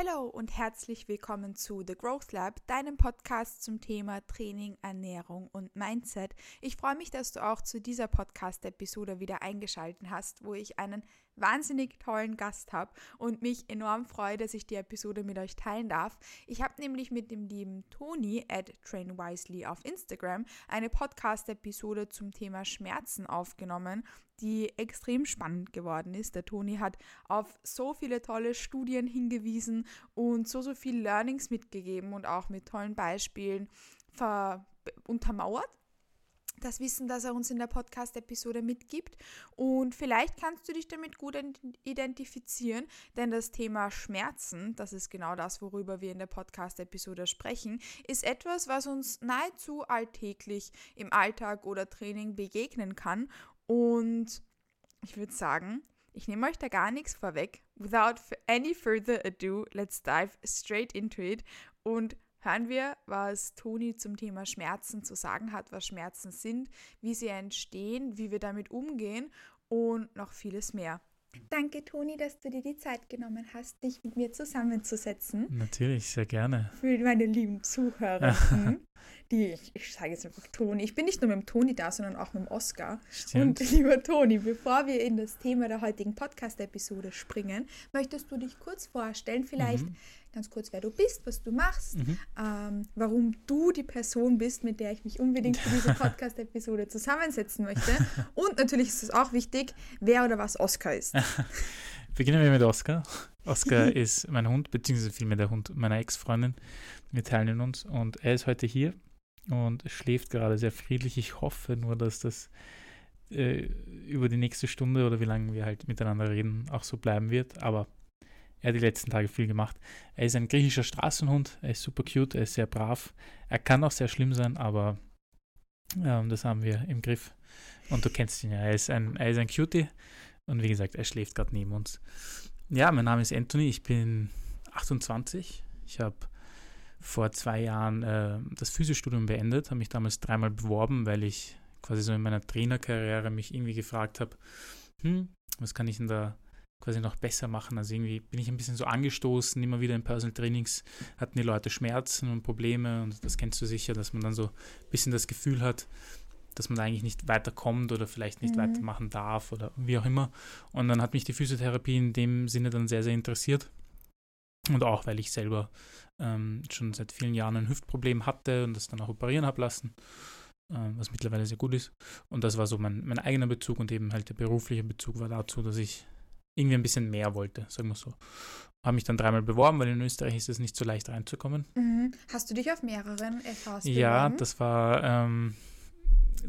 Hallo und herzlich willkommen zu The Growth Lab, deinem Podcast zum Thema Training, Ernährung und Mindset. Ich freue mich, dass du auch zu dieser Podcast-Episode wieder eingeschaltet hast, wo ich einen wahnsinnig tollen Gast habe und mich enorm freue, dass ich die Episode mit euch teilen darf. Ich habe nämlich mit dem lieben Toni at TrainWisely auf Instagram eine Podcast-Episode zum Thema Schmerzen aufgenommen, die extrem spannend geworden ist. Der Toni hat auf so viele tolle Studien hingewiesen und so, so viel Learnings mitgegeben und auch mit tollen Beispielen untermauert das Wissen, das er uns in der Podcast-Episode mitgibt. Und vielleicht kannst du dich damit gut identifizieren, denn das Thema Schmerzen, das ist genau das, worüber wir in der Podcast-Episode sprechen, ist etwas, was uns nahezu alltäglich im Alltag oder Training begegnen kann. Und ich würde sagen, ich nehme euch da gar nichts vorweg. Without any further ado, let's dive straight into it und hören wir, was Toni zum Thema Schmerzen zu sagen hat, was Schmerzen sind, wie sie entstehen, wie wir damit umgehen und noch vieles mehr. Danke, Toni, dass du dir die Zeit genommen hast, dich mit mir zusammenzusetzen. Natürlich, sehr gerne. Für meine lieben Zuhörer. die, ich, ich sage jetzt einfach Toni. Ich bin nicht nur mit dem Toni da, sondern auch mit dem Oscar. Stimmt. Und lieber Toni, bevor wir in das Thema der heutigen Podcast-Episode springen, möchtest du dich kurz vorstellen, vielleicht mhm. Ganz kurz, wer du bist, was du machst, mhm. ähm, warum du die Person bist, mit der ich mich unbedingt für diese Podcast-Episode zusammensetzen möchte. Und natürlich ist es auch wichtig, wer oder was Oscar ist. Beginnen wir mit Oscar. Oscar ist mein Hund, beziehungsweise vielmehr der Hund meiner Ex-Freundin. Wir teilen uns und er ist heute hier und schläft gerade sehr friedlich. Ich hoffe nur, dass das äh, über die nächste Stunde oder wie lange wir halt miteinander reden auch so bleiben wird. Aber er hat die letzten Tage viel gemacht. Er ist ein griechischer Straßenhund. Er ist super cute. Er ist sehr brav. Er kann auch sehr schlimm sein, aber ähm, das haben wir im Griff. Und du kennst ihn ja. Er ist ein, er ist ein Cutie. Und wie gesagt, er schläft gerade neben uns. Ja, mein Name ist Anthony. Ich bin 28. Ich habe vor zwei Jahren äh, das Physiostudium beendet, habe mich damals dreimal beworben, weil ich quasi so in meiner Trainerkarriere mich irgendwie gefragt habe, hm, was kann ich denn da quasi noch besser machen? Also irgendwie bin ich ein bisschen so angestoßen, immer wieder in Personal Trainings hatten die Leute Schmerzen und Probleme und das kennst du sicher, dass man dann so ein bisschen das Gefühl hat, dass man da eigentlich nicht weiterkommt oder vielleicht nicht mhm. weitermachen darf oder wie auch immer. Und dann hat mich die Physiotherapie in dem Sinne dann sehr, sehr interessiert. Und auch, weil ich selber ähm, schon seit vielen Jahren ein Hüftproblem hatte und das dann auch operieren habe lassen, äh, was mittlerweile sehr gut ist. Und das war so mein, mein eigener Bezug und eben halt der berufliche Bezug war dazu, dass ich irgendwie ein bisschen mehr wollte, sagen wir so. Habe mich dann dreimal beworben, weil in Österreich ist es nicht so leicht reinzukommen. Mhm. Hast du dich auf mehreren FHs beworben? Ja, das war ähm,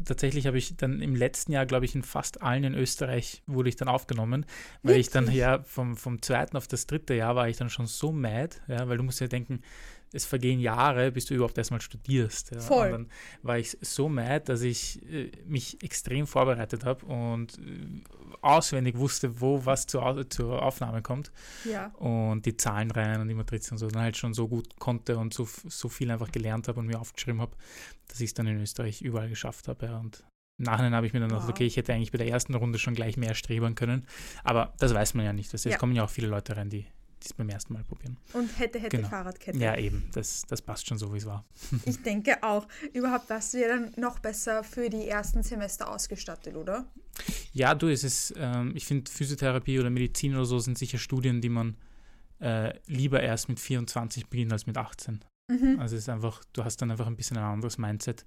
tatsächlich habe ich dann im letzten Jahr, glaube ich, in fast allen in Österreich wurde ich dann aufgenommen, weil Wirklich? ich dann ja vom, vom zweiten auf das dritte Jahr war ich dann schon so mad, ja, weil du musst ja denken, es vergehen Jahre, bis du überhaupt erstmal studierst. Ja. Voll. Und dann war ich so mad, dass ich äh, mich extrem vorbereitet habe und äh, auswendig wusste, wo was zur, zur Aufnahme kommt. Ja. Und die Zahlenreihen und die Matrizen und so dann halt schon so gut konnte und so, so viel einfach gelernt habe und mir aufgeschrieben habe, dass ich es dann in Österreich überall geschafft habe. Ja. Und im Nachhinein habe ich mir dann wow. gedacht, okay, ich hätte eigentlich bei der ersten Runde schon gleich mehr strebern können. Aber das weiß man ja nicht. Es ja. kommen ja auch viele Leute rein, die die es beim ersten Mal probieren. Und hätte, hätte genau. Fahrradkette. Ja, eben. Das, das passt schon so, wie es war. ich denke auch. Überhaupt du ja dann noch besser für die ersten Semester ausgestattet, oder? Ja, du, es ist, ähm, ich finde, Physiotherapie oder Medizin oder so sind sicher Studien, die man äh, lieber erst mit 24 beginnt als mit 18. Mhm. Also es ist einfach, du hast dann einfach ein bisschen ein anderes Mindset,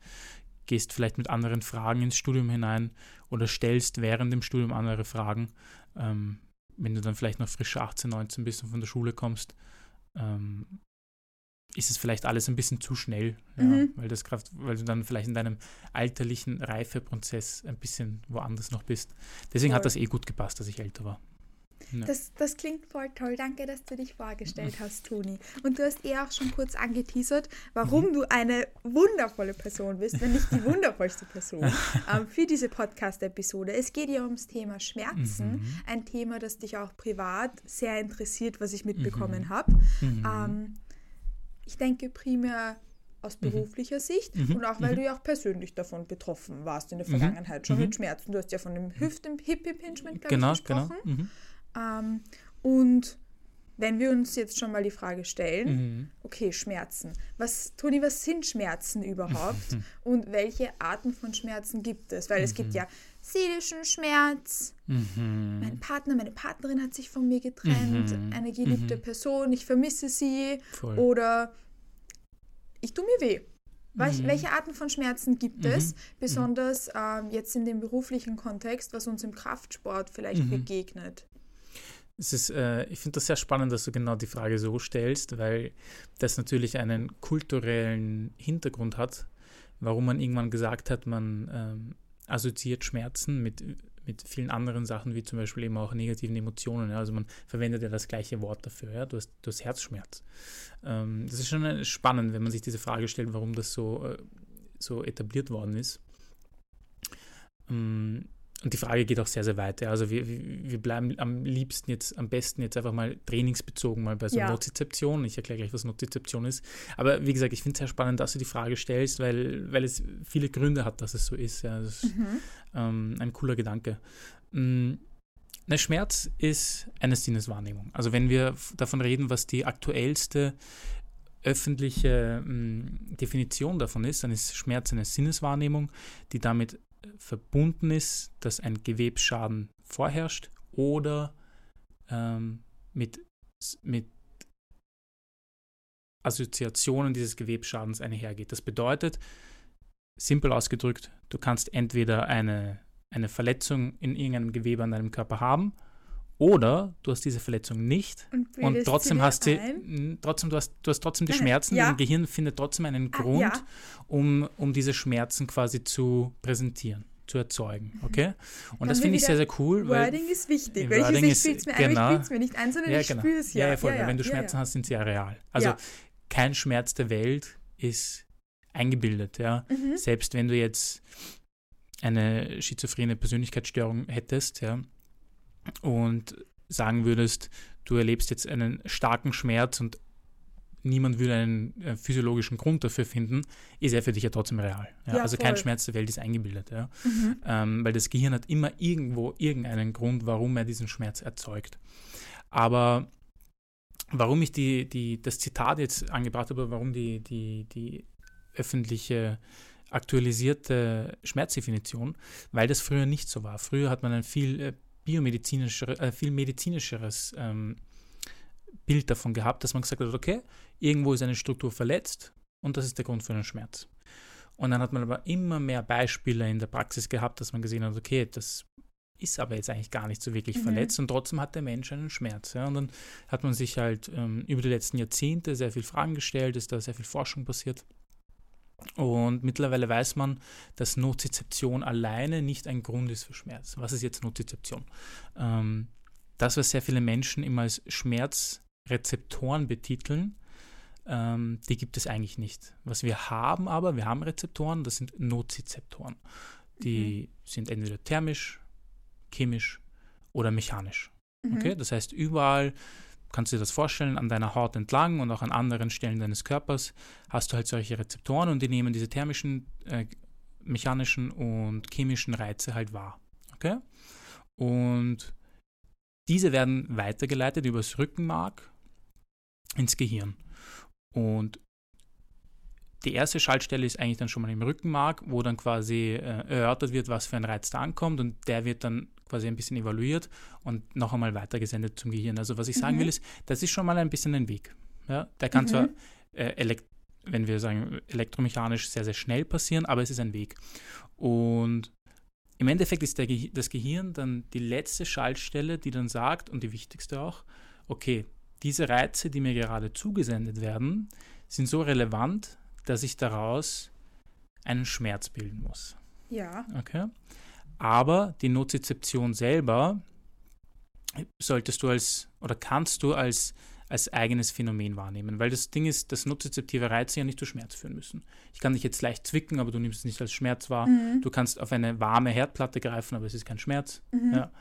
gehst vielleicht mit anderen Fragen ins Studium hinein oder stellst während dem Studium andere Fragen. Ähm, wenn du dann vielleicht noch frischer 18, 19 bist und von der Schule kommst, ähm, ist es vielleicht alles ein bisschen zu schnell, ja, mhm. weil, das Kraft, weil du dann vielleicht in deinem alterlichen Reifeprozess ein bisschen woanders noch bist. Deswegen Voll. hat das eh gut gepasst, dass ich älter war. Ja. Das, das klingt voll toll. Danke, dass du dich vorgestellt hast, Toni. Und du hast eh auch schon kurz angeteasert, warum mhm. du eine wundervolle Person bist, wenn nicht die wundervollste Person ähm, für diese Podcast-Episode. Es geht ja ums Thema Schmerzen, mhm. ein Thema, das dich auch privat sehr interessiert, was ich mitbekommen mhm. habe. Mhm. Ähm, ich denke primär aus mhm. beruflicher Sicht mhm. und auch weil mhm. du ja auch persönlich davon betroffen warst in der mhm. Vergangenheit schon mit Schmerzen. Du hast ja von dem Hüft- Hip-Impingement, genau, genau. gesprochen. Genau. Ähm, und wenn wir uns jetzt schon mal die Frage stellen, Mhm. okay, Schmerzen. Was, Toni, was sind Schmerzen überhaupt? und welche Arten von Schmerzen gibt es? Weil es gibt ja seelischen Schmerz, Mhm. mein Partner, meine Partnerin hat sich von mir getrennt, Mhm. eine geliebte Mhm. Person, ich vermisse sie Voll. oder ich tue mir weh. Welch, Mhm. Welche Arten von Schmerzen gibt Mhm. es, besonders ähm, jetzt in dem beruflichen Kontext, was uns im Kraftsport vielleicht Mhm. begegnet? Es ist, äh, ich finde das sehr spannend, dass du genau die Frage so stellst, weil das natürlich einen kulturellen Hintergrund hat, warum man irgendwann gesagt hat, man ähm, assoziiert Schmerzen mit, mit vielen anderen Sachen, wie zum Beispiel eben auch negativen Emotionen. Ja? Also man verwendet ja das gleiche Wort dafür. Ja? Du, hast, du hast Herzschmerz. Ähm, das ist schon äh, spannend, wenn man sich diese Frage stellt, warum das so, äh, so etabliert worden ist. Ähm, und die Frage geht auch sehr, sehr weit. Ja. Also wir, wir bleiben am liebsten jetzt, am besten jetzt einfach mal trainingsbezogen mal bei so Ja. Notizeption. Ich erkläre gleich, was Notizeption ist. Aber wie gesagt, ich finde es sehr spannend, dass du die Frage stellst, weil, weil es viele Gründe hat, dass es so ist. Ja. Das ist Mhm. ähm, ein cooler Gedanke. Mm, Ne, Schmerz ist eine Sinneswahrnehmung. Also wenn wir davon reden, was die aktuellste öffentliche mm, Definition davon ist, dann ist Schmerz eine Sinneswahrnehmung, die damit verbunden ist, dass ein Gewebsschaden vorherrscht oder ähm, mit, mit Assoziationen dieses Gewebsschadens einhergeht. Das bedeutet, simpel ausgedrückt, du kannst entweder eine, eine Verletzung in irgendeinem Gewebe an deinem Körper haben oder du hast diese Verletzung nicht Und, und trotzdem hast du, trotzdem, du hast, du hast trotzdem die Nein, Schmerzen, ja. dein Gehirn findet trotzdem einen Ah, Grund, ja. um, um diese Schmerzen quasi zu präsentieren, zu erzeugen, okay? Und Haben das finde ich sehr, sehr cool, weil Wording ist wichtig. Ja, Weil ich, Wording ich bilde es mir ein, genau. ich mir nicht ein, sondern ich genau. spüre es ja. ja, ja, voll, weil wenn du ja, Schmerzen ja. hast, sind sie ja real. Also Ja. kein Schmerz der Welt ist eingebildet, ja. Mhm. Selbst wenn du jetzt eine schizophrene Persönlichkeitsstörung hättest, ja, und sagen würdest, du erlebst jetzt einen starken Schmerz und niemand würde einen äh, physiologischen Grund dafür finden, ist er für dich ja trotzdem real. Ja? Ja, also kein voll. Schmerz der Welt ist eingebildet, ja. Mhm. ähm, weil das Gehirn hat immer irgendwo irgendeinen Grund, warum er diesen Schmerz erzeugt. Aber warum ich die, die, das Zitat jetzt angebracht habe, warum die, die, die öffentliche aktualisierte Schmerzdefinition, weil das früher nicht so war. Früher hat man ein viel biomedizinischeres, äh, viel medizinischeres ähm, Bild davon gehabt, dass man gesagt hat, okay, irgendwo ist eine Struktur verletzt und das ist der Grund für den Schmerz. Und dann hat man aber immer mehr Beispiele in der Praxis gehabt, dass man gesehen hat, okay, das ist aber jetzt eigentlich gar nicht so wirklich Mhm. verletzt und trotzdem hat der Mensch einen Schmerz. Ja? Und dann hat man sich halt ähm, über die letzten Jahrzehnte sehr viel Fragen gestellt, ist da sehr viel Forschung passiert. Und mittlerweile weiß man, dass Nozizeption alleine nicht ein Grund ist für Schmerz. Was ist jetzt Nozizeption? Ähm, das, was sehr viele Menschen immer als Schmerzrezeptoren betiteln, ähm, die gibt es eigentlich nicht. Was wir haben aber, wir haben Rezeptoren, das sind Nozizeptoren. Die sind entweder thermisch, chemisch oder mechanisch. Mhm. Okay? Das heißt, überall kannst du dir das vorstellen, an deiner Haut entlang und auch an anderen Stellen deines Körpers hast du halt solche Rezeptoren und die nehmen diese thermischen, äh, mechanischen und chemischen Reize halt wahr. Okay? Und diese werden weitergeleitet übers Rückenmark ins Gehirn. Und die erste Schaltstelle ist eigentlich dann schon mal im Rückenmark, wo dann quasi äh, erörtert wird, was für ein Reiz da ankommt und der wird dann quasi ein bisschen evaluiert und noch einmal weitergesendet zum Gehirn. Also was ich sagen Mhm. will ist, das ist schon mal ein bisschen ein Weg. Ja? Der kann Mhm. zwar, äh, wenn wir sagen, elektromechanisch sehr, sehr schnell passieren, aber es ist ein Weg. Und im Endeffekt ist Ge das Gehirn dann die letzte Schaltstelle, die dann sagt, und die wichtigste auch, okay, diese Reize, die mir gerade zugesendet werden, sind so relevant, dass ich daraus einen Schmerz bilden muss. Ja. Okay? Aber die Nozizeption selber solltest du als oder kannst du als, als eigenes Phänomen wahrnehmen, weil das Ding ist, dass nozizeptive Reize ja nicht zu Schmerz führen müssen. Ich kann dich jetzt leicht zwicken, aber du nimmst es nicht als Schmerz wahr. Mhm. Du kannst auf eine warme Herdplatte greifen, aber es ist kein Schmerz. Mhm. Ja.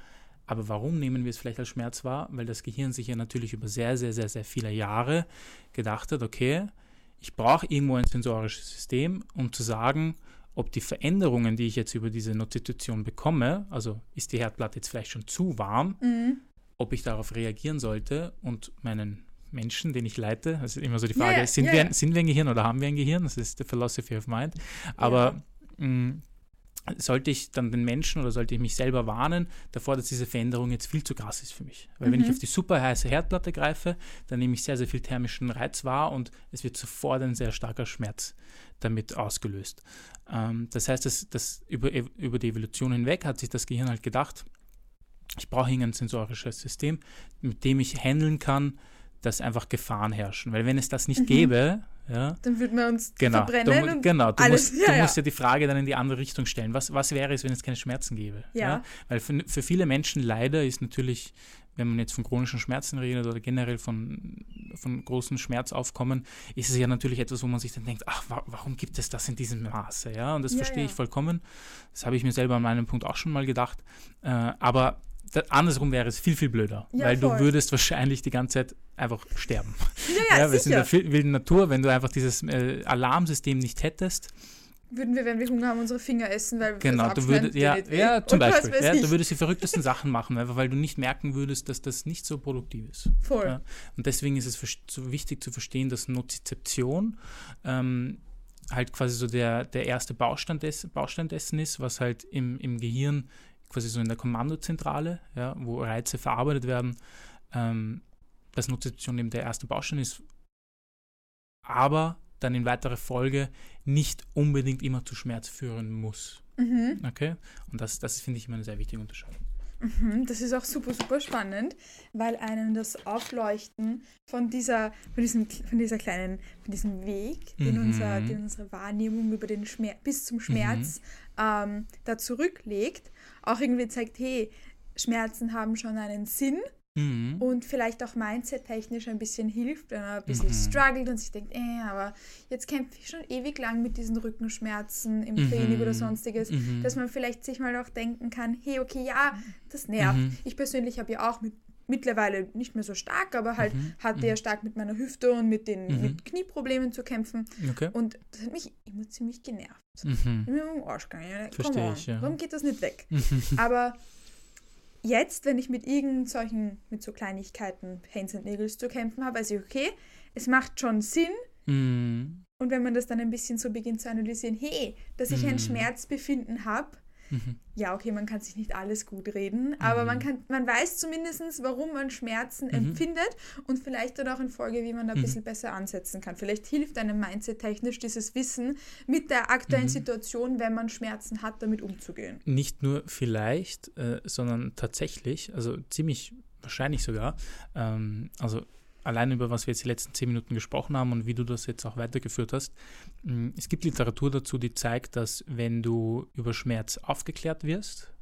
Aber warum nehmen wir es vielleicht als Schmerz wahr? Weil das Gehirn sich ja natürlich über sehr, sehr, sehr, sehr viele Jahre gedacht hat, okay, ich brauche irgendwo ein sensorisches System, um zu sagen, ob die Veränderungen, die ich jetzt über diese Notization bekomme, also ist die Herdplatte jetzt vielleicht schon zu warm, Mhm. ob ich darauf reagieren sollte und meinen Menschen, den ich leite, das ist immer so die Frage, Ja, sind, ja, wir, sind wir ein Gehirn oder haben wir ein Gehirn? Das ist the philosophy of mind. Aber mh, sollte ich dann den Menschen oder sollte ich mich selber warnen davor, dass diese Veränderung jetzt viel zu krass ist für mich? Weil wenn ich Mhm. auf die super heiße Herdplatte greife, dann nehme ich sehr, sehr viel thermischen Reiz wahr und es wird sofort ein sehr starker Schmerz damit ausgelöst. Ähm, das heißt, dass, dass über, über die Evolution hinweg hat sich das Gehirn halt gedacht, ich brauche irgendein sensorisches System, mit dem ich handeln kann, dass einfach Gefahren herrschen. Weil wenn es das nicht Mhm. gäbe, ja, Dann würden wir uns Genau, verbrennen du, und genau, du, alles. musst, Ja, du ja. musst ja die Frage dann in die andere Richtung stellen. Was, was wäre es, wenn es keine Schmerzen gäbe? Ja. Weil für, für viele Menschen leider ist natürlich, wenn man jetzt von chronischen Schmerzen redet oder generell von, von großen Schmerzaufkommen, ist es ja natürlich etwas, wo man sich dann denkt, ach, wa warum gibt es das in diesem Maße? Ja, und das Ja, verstehe ja. ich vollkommen. Das habe ich mir selber an meinem Punkt auch schon mal gedacht. Äh, aber andersrum wäre es viel, viel blöder, Ja, weil voll. du würdest wahrscheinlich die ganze Zeit einfach sterben. Ja, ja, weil es in der wilden Natur, wenn du einfach dieses äh, Alarmsystem nicht hättest, Würden wir, wenn wir Hunger haben, unsere Finger essen, weil wir Genau, das du würdest, ja, ja, zum Beispiel. Ja, du würdest die verrücktesten Sachen machen, einfach weil du nicht merken würdest, dass das nicht so produktiv ist. Voll. Ja. Und deswegen ist es so wichtig zu verstehen, dass Nozizeption ähm, halt quasi so der, der erste Baustein, des, Baustein dessen ist, was halt im, im Gehirn quasi so in der Kommandozentrale, ja, wo Reize verarbeitet werden, ähm, dass Nozizeption eben der erste Baustein ist, aber dann in weiterer Folge nicht unbedingt immer zu Schmerz führen muss. Mhm. Okay? Und das, das finde ich immer eine sehr wichtige Unterscheidung. Mhm, Das ist auch super, super spannend, weil einem das Aufleuchten von dieser, von diesem, von dieser kleinen, von diesem Weg, den, Mhm. unser, den unsere Wahrnehmung über den Schmerz, bis zum Schmerz ähm, da zurücklegt, auch irgendwie zeigt, hey, Schmerzen haben schon einen Sinn Mhm. und vielleicht auch mindset-technisch ein bisschen hilft, wenn man ein bisschen Mhm. struggelt und sich denkt, äh, aber jetzt kämpfe ich schon ewig lang mit diesen Rückenschmerzen im Mhm. Training oder sonstiges, Mhm. dass man vielleicht sich mal auch denken kann, hey, okay, ja, das nervt. Mhm. Ich persönlich habe ja auch mit, mittlerweile nicht mehr so stark, aber halt Mhm. hatte ja stark mit meiner Hüfte und mit den Mhm. mit Knieproblemen zu kämpfen Okay. und das hat mich immer ziemlich genervt. Mhm. Ich bin mir am Arsch gegangen. Ja, Verstehe ich, ja. Warum geht das nicht weg? Mhm. Aber jetzt, wenn ich mit irgend solchen, mit so Kleinigkeiten, Hands and Nails zu kämpfen habe, weiß ich, okay, es macht schon Sinn. Mhm. Und wenn man das dann ein bisschen so beginnt zu analysieren, hey, dass ich ein Mhm. Schmerzbefinden habe, Mhm. ja, okay, man kann sich nicht alles gut reden, aber Mhm. man kann, man weiß zumindest, warum man Schmerzen empfindet und vielleicht dann auch in Folge, wie man da ein Mhm. bisschen besser ansetzen kann. Vielleicht hilft einem Mindset-technisch dieses Wissen mit der aktuellen Mhm. Situation, wenn man Schmerzen hat, damit umzugehen. Nicht nur vielleicht, äh, sondern tatsächlich, also ziemlich wahrscheinlich sogar, ähm, also allein über was wir jetzt die letzten zehn Minuten gesprochen haben und wie du das jetzt auch weitergeführt hast. mh, Es gibt Literatur dazu, die zeigt, dass wenn du über Schmerz aufgeklärt wirst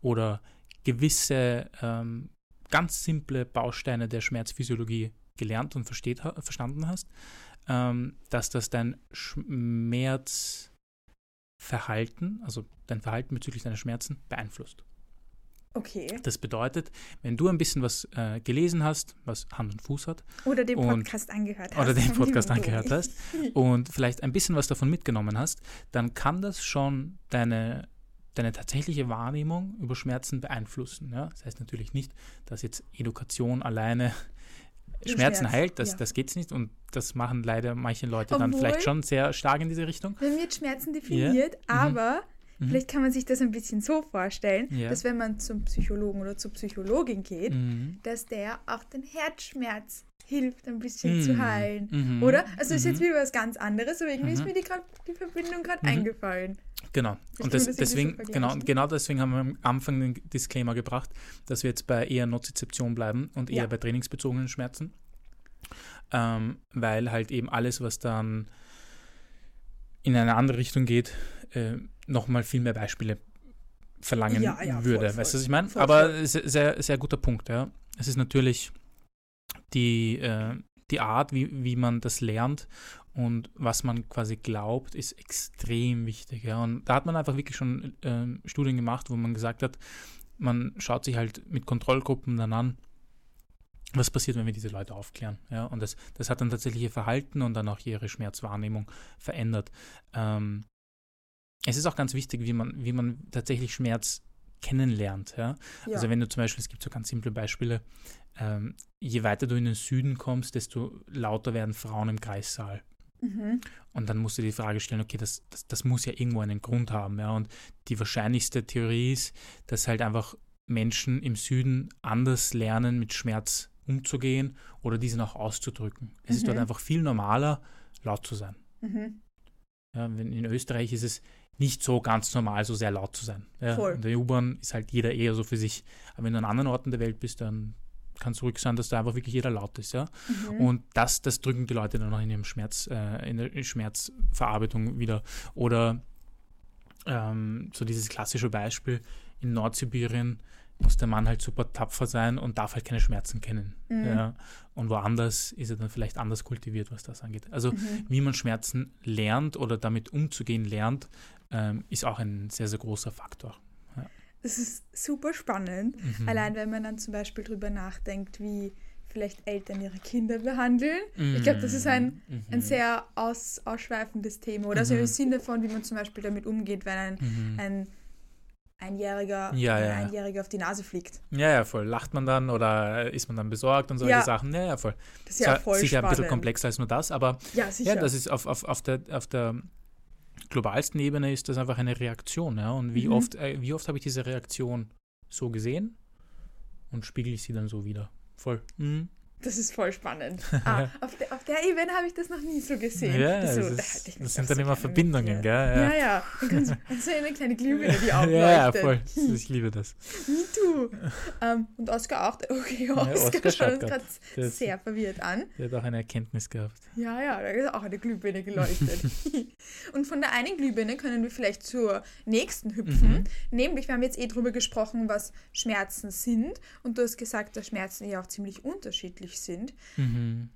oder gewisse ähm, ganz simple Bausteine der Schmerzphysiologie gelernt und versteht, verstanden hast, ähm, dass das dein Schmerzverhalten, also dein Verhalten bezüglich deiner Schmerzen beeinflusst. Okay. Das bedeutet, wenn du ein bisschen was äh, gelesen hast, was Hand und Fuß hat, Oder den Und- Podcast angehört hast. oder den Podcast angehört hast und vielleicht ein bisschen was davon mitgenommen hast, dann kann das schon deine, deine tatsächliche Wahrnehmung über Schmerzen beeinflussen. Ja? Das heißt natürlich nicht, dass jetzt Education alleine Schmerzen Schmerz, heilt, das, ja. das geht nicht und das machen leider manche Leute dann Obwohl- vielleicht schon sehr stark in diese Richtung. Dann wird Schmerzen definiert, aber Mhm. Vielleicht kann man sich das ein bisschen so vorstellen, Ja. dass wenn man zum Psychologen oder zur Psychologin geht, Mhm. dass der auch den Herzschmerz hilft, ein bisschen zu Mhm. heilen. Mhm. Oder? Also ist Mhm. jetzt wie was ganz anderes, aber irgendwie ist Mhm. mir die, grad, die Verbindung gerade Mhm. eingefallen. Genau. kann Und das, so deswegen, vergleichen. genau, genau deswegen haben wir am Anfang den Disclaimer gebracht, dass wir jetzt bei eher Nozizeption bleiben und eher Ja. bei trainingsbezogenen Schmerzen. Ähm, weil halt eben alles, was dann in eine andere Richtung geht, äh, nochmal viel mehr Beispiele verlangen Ja, ja, würde. voll. weißt du, was ich meine? Aber sehr, sehr guter Punkt, ja. Es ist natürlich die, äh, die Art, wie, wie man das lernt und was man quasi glaubt, ist extrem wichtig. Ja. Und da hat man einfach wirklich schon ähm, Studien gemacht, wo man gesagt hat, man schaut sich halt mit Kontrollgruppen dann an, was passiert, wenn wir diese Leute aufklären. Ja. Und das, das hat dann tatsächlich ihr Verhalten und dann auch ihre Schmerzwahrnehmung verändert. Ähm, es ist auch ganz wichtig, wie man, wie man tatsächlich Schmerz kennenlernt. Ja? Ja. Also wenn du zum Beispiel, es gibt so ganz simple Beispiele, ähm, je weiter du in den Süden kommst, desto lauter werden Frauen im Kreissaal. mhm. Und dann musst du die Frage stellen, okay, das, das, das muss ja irgendwo einen Grund haben. Ja? Und die wahrscheinlichste Theorie ist, dass halt einfach Menschen im Süden anders lernen, mit Schmerz umzugehen oder diesen auch auszudrücken. Es ist dort Mhm. einfach viel normaler, laut zu sein. Mhm. Ja, wenn in Österreich ist es nicht so ganz normal, so sehr laut zu sein. Ja, Voll. In der U-Bahn ist halt jeder eher so für sich. Aber wenn du an anderen Orten der Welt bist, dann kann es ruhig sein, dass da einfach wirklich jeder laut ist. Ja? Mhm. Und das, das drücken die Leute dann auch in ihrem Schmerz, äh, in der Schmerzverarbeitung wieder. Oder ähm, so dieses klassische Beispiel, in Nordsibirien muss der Mann halt super tapfer sein und darf halt keine Schmerzen kennen. Mhm. Ja? Und woanders ist er dann vielleicht anders kultiviert, was das angeht. Also Mhm. wie man Schmerzen lernt oder damit umzugehen lernt, ähm, ist auch ein sehr, sehr großer Faktor. Das ist super spannend. Mhm. Allein wenn man dann zum Beispiel drüber nachdenkt, wie vielleicht Eltern ihre Kinder behandeln. Ich glaube, das ist ein, ein Mhm. sehr aus, ausschweifendes Thema. Oder so Mhm. im Sinne von, wie man zum Beispiel damit umgeht, wenn ein, Mhm. ein Einjähriger, Ja, ein ja. Einjähriger auf die Nase fliegt. Ja, ja, voll. Lacht man dann oder ist man dann besorgt und solche Ja. Sachen? Ja, ja, voll. Das ist ja voll sicher ein spannend. bisschen komplexer als nur das, aber Ja, sicher. ja, das ist auf, auf, auf, der, auf der globalsten Ebene ist das einfach eine Reaktion. Ja? Und wie Mhm. oft, äh, wie oft habe ich diese Reaktion so gesehen und spiegel ich sie dann so wieder? Voll. Mhm. Das ist voll spannend. Ah, auf, der, auf der Ebene habe ich das noch nie so gesehen. Ja, so, das, da ist, ich das sind dann immer Verbindungen, gell? dir- Ja, ja. Dann kannst du eine kleine Glühbirne, die aufleuchtet. ja, ja, voll. Ich liebe das. Me too. ähm, und Oscar auch. Okay, Oscar, Oscar schaut uns gerade Der ist- sehr verwirrt an. Der hat auch eine Erkenntnis gehabt. Ja, ja, da ist auch eine Glühbirne geleuchtet. und von der einen Glühbirne können wir vielleicht zur nächsten hüpfen. Mhm. Nämlich, wir haben jetzt eh drüber gesprochen, was Schmerzen sind. Und du hast gesagt, dass Schmerzen ja auch ziemlich unterschiedlich sind. Mhm.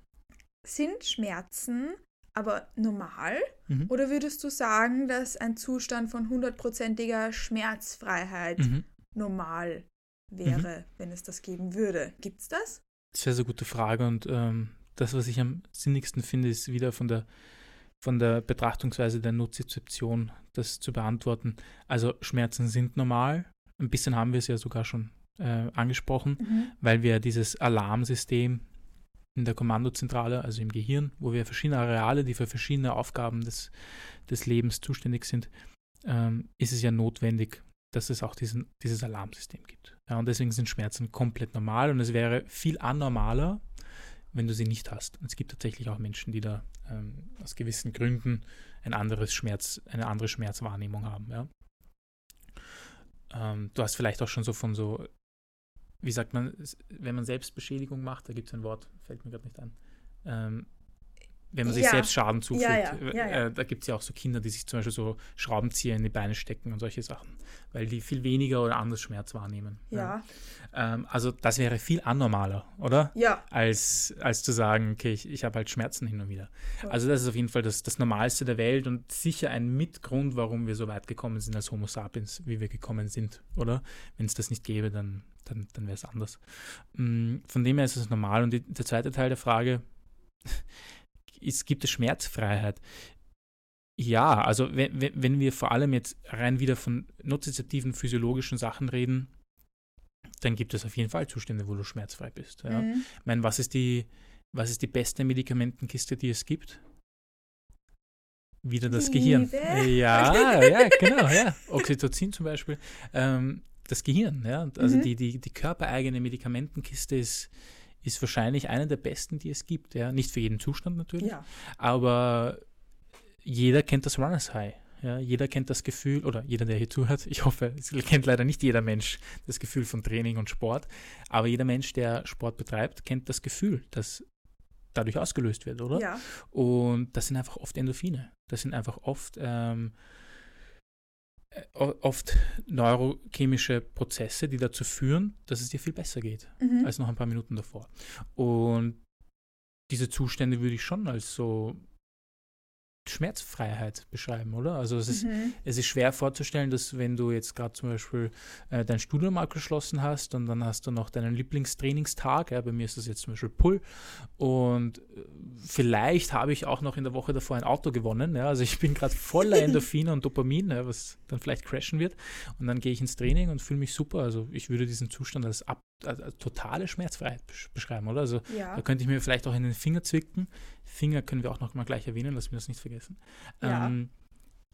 Sind Schmerzen aber normal? Mhm. Oder würdest du sagen, dass ein Zustand von hundertprozentiger Schmerzfreiheit Mhm. normal wäre, wenn es das geben würde? Gibt's das? Sehr, sehr gute Frage und ähm, das, was ich am sinnigsten finde, ist wieder von der, von der Betrachtungsweise der Nozizeption das zu beantworten. Also Schmerzen sind normal. Ein bisschen haben wir es ja sogar schon äh, angesprochen, weil wir dieses Alarmsystem in der Kommandozentrale, also im Gehirn, wo wir verschiedene Areale, die für verschiedene Aufgaben des, des Lebens zuständig sind, ähm, ist es ja notwendig, dass es auch diesen, dieses Alarmsystem gibt. Ja, und deswegen sind Schmerzen komplett normal und es wäre viel anormaler, wenn du sie nicht hast. Und es gibt tatsächlich auch Menschen, die da ähm, aus gewissen Gründen ein anderes Schmerz, eine andere Schmerzwahrnehmung haben. Ja. Ähm, du hast vielleicht auch schon so von so, wie sagt man, wenn man Selbstbeschädigung macht, da gibt es ein Wort, fällt mir gerade nicht ein. Ähm, wenn man sich Ja. selbst Schaden zufügt. Ja, ja, ja. Äh, da gibt es ja auch so Kinder, die sich zum Beispiel so Schraubenzieher in die Beine stecken und solche Sachen, weil die viel weniger oder anders Schmerz wahrnehmen. Ja. Ähm, also das wäre viel anormaler, oder? Ja. Als, als zu sagen, okay, ich, ich habe halt Schmerzen hin und wieder. Also das ist auf jeden Fall das, das Normalste der Welt und sicher ein Mitgrund, warum wir so weit gekommen sind als Homo sapiens, wie wir gekommen sind, oder? Wenn es das nicht gäbe, dann, dann, dann wäre es anders. Mm, Von dem her ist es normal. Und die, der zweite Teil der Frage, ist, gibt es Schmerzfreiheit? Ja, also wenn, wenn wir vor allem jetzt rein wieder von nozizeptiven physiologischen Sachen reden, dann gibt es auf jeden Fall Zustände, wo du schmerzfrei bist. Ja. Mhm. Ich meine, was ist die, was ist die beste Medikamentenkiste, die es gibt? Wieder das Gehirn. Liebe. Ja, ja, genau, ja. Oxytocin zum Beispiel. Ähm, das Gehirn, ja. Also Mhm. die, die, die körpereigene Medikamentenkiste ist, ist wahrscheinlich eine der besten, die es gibt. Ja. Nicht für jeden Zustand natürlich, Ja. aber jeder kennt das Runners High. Ja, jeder kennt das Gefühl, oder jeder, der hier zuhört, ich hoffe, es kennt leider nicht jeder Mensch das Gefühl von Training und Sport, aber jeder Mensch, der Sport betreibt, kennt das Gefühl, das dadurch ausgelöst wird, oder? Ja. Und das sind einfach oft Endorphine. Das sind einfach oft, ähm, äh, oft neurochemische Prozesse, die dazu führen, dass es dir viel besser geht Mhm. als noch ein paar Minuten davor. Und diese Zustände würde ich schon als so Schmerzfreiheit beschreiben, oder? Also es ist, mhm. es ist schwer vorzustellen, dass wenn du jetzt gerade zum Beispiel äh, dein Studium abgeschlossen hast und dann hast du noch deinen Lieblingstrainingstag, ja, bei mir ist das jetzt zum Beispiel Pull und äh, vielleicht habe ich auch noch in der Woche davor ein Auto gewonnen, ja, also ich bin gerade voller Endorphine und Dopamin, ja, was dann vielleicht crashen wird und dann gehe ich ins Training und fühle mich super, also ich würde diesen Zustand als, ab, als, als totale Schmerzfreiheit beschreiben, oder? Also ja. da könnte ich mir vielleicht auch in den Finger zwicken, Finger können wir auch noch mal gleich erwähnen, lass mir das nicht vergessen. Ja. Ähm,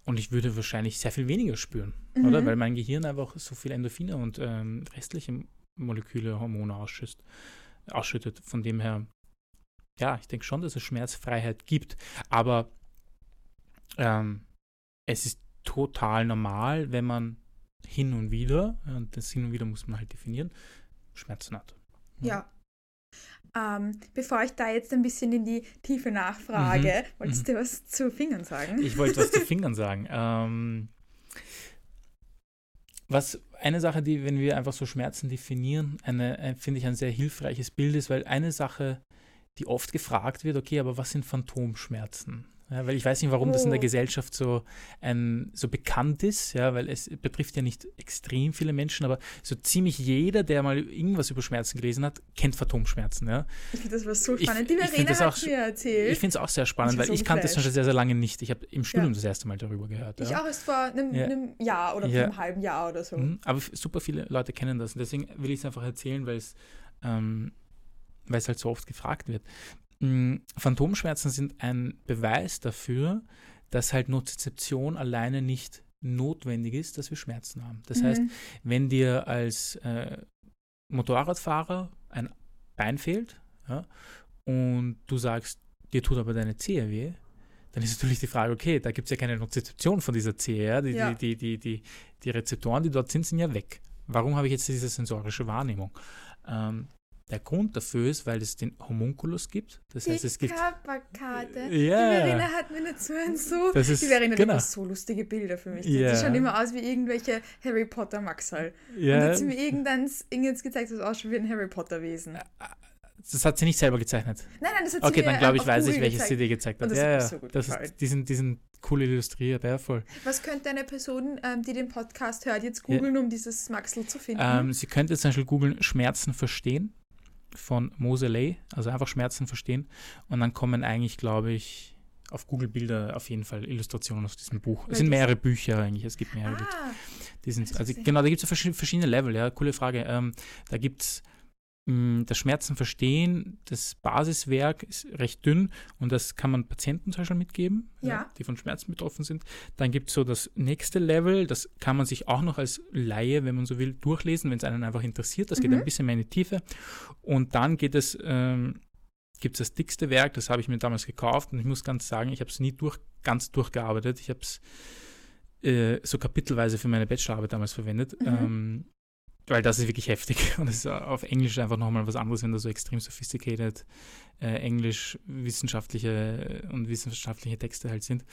und ich würde wahrscheinlich sehr viel weniger spüren, mhm. oder? Weil mein Gehirn einfach so viel Endorphine und ähm, restliche Moleküle, Hormone ausschüttet, ausschüttet. Von dem her, ja, ich denke schon, dass es Schmerzfreiheit gibt. Aber ähm, es ist total normal, wenn man hin und wieder, und das hin und wieder muss man halt definieren, Schmerzen hat. Ja. ja. Ähm, bevor ich da jetzt ein bisschen in die Tiefe nachfrage, mhm. wolltest mhm. du was zu Fingern sagen? Ich wollte was zu Fingern sagen. Ähm, was eine Sache, die, wenn wir einfach so Schmerzen definieren, eine, ein, finde ich ein sehr hilfreiches Bild ist, weil eine Sache, die oft gefragt wird, okay, aber was sind Phantomschmerzen? Ja, weil ich weiß nicht, warum das in der oh. Gesellschaft so, ein, so bekannt ist, ja, weil es betrifft ja nicht extrem viele Menschen, aber so ziemlich jeder, der mal irgendwas über Schmerzen gelesen hat, kennt Phantomschmerzen. Ja. Ich finde das war so spannend. Ich, Die Verena hat auch, mir erzählt. Ich finde es auch sehr spannend, weil so ich kannte es schon sehr, sehr lange nicht. Ich habe im Studium ja. das erste Mal darüber gehört. Ich auch erst vor einem, ja. einem Jahr oder vor einem halben Jahr oder so. Mhm, aber super viele Leute kennen das und deswegen will ich es einfach erzählen, weil es ähm, weil es halt so oft gefragt wird. Mm, Phantomschmerzen sind ein Beweis dafür, dass halt Nozizeption alleine nicht notwendig ist, dass wir Schmerzen haben. Das mhm. heißt, wenn dir als äh, Motorradfahrer ein Bein fehlt ja, und du sagst, dir tut aber deine Zehe weh, dann ist natürlich die Frage, okay, da gibt es ja keine Nozizeption von dieser Zehe. Ja? Die, ja. Die, die, die, die, Rezeptoren, die dort sind, sind ja weg. Warum habe ich jetzt diese sensorische Wahrnehmung? Ähm, der Grund dafür ist, weil es den Homunculus gibt. Das die heißt, es gibt. Körperkarte. Ja. Die Verena hat mir dazu ein so. Das ist, die Verena genau. hat so lustige Bilder für mich. Ja. Die schauen immer aus wie irgendwelche Harry Potter Maxal. Ja. Und hat sie mir irgendwann jetzt gezeigt, das ausschaut wie ein Harry Potter Wesen. Das hat sie nicht selber gezeichnet. Nein, nein, das hat sie Okay, dann glaube ich, weiß ich, welches sie dir gezeigt hat. das ja, ja. So das ist, die, sind, die sind cool illustriert, ja, voll. Was könnte eine Person, ähm, die den Podcast hört, jetzt googeln, ja. um dieses Maxel zu finden? Ähm, sie könnte zum Beispiel googeln Schmerzen verstehen von Moseley, also einfach Schmerzen verstehen. Und dann kommen eigentlich, glaube ich, auf Google Bilder auf jeden Fall Illustrationen aus diesem Buch. Es sind mehrere Bücher eigentlich, es gibt mehrere. Ah, die sind, also genau, da gibt es verschiedene Level, ja, coole Frage. Ähm, da gibt es das Schmerzen verstehen, das Basiswerk ist recht dünn und das kann man Patienten zum Beispiel mitgeben, ja. Ja, die von Schmerzen betroffen sind. Dann gibt es so das nächste Level, das kann man sich auch noch als Laie, wenn man so will, durchlesen, wenn es einen einfach interessiert. Das mhm. geht ein bisschen mehr in die Tiefe. Und dann geht es, ähm, gibt es das dickste Werk, das habe ich mir damals gekauft und ich muss ganz sagen, ich habe es nie durch, ganz durchgearbeitet. Ich habe es äh, so kapitelweise für meine Bachelorarbeit damals verwendet. Mhm. Ähm, weil das ist wirklich heftig und es ist auf Englisch einfach nochmal was anderes, wenn da so extrem sophisticated äh, Englisch wissenschaftliche und wissenschaftliche Texte halt sind.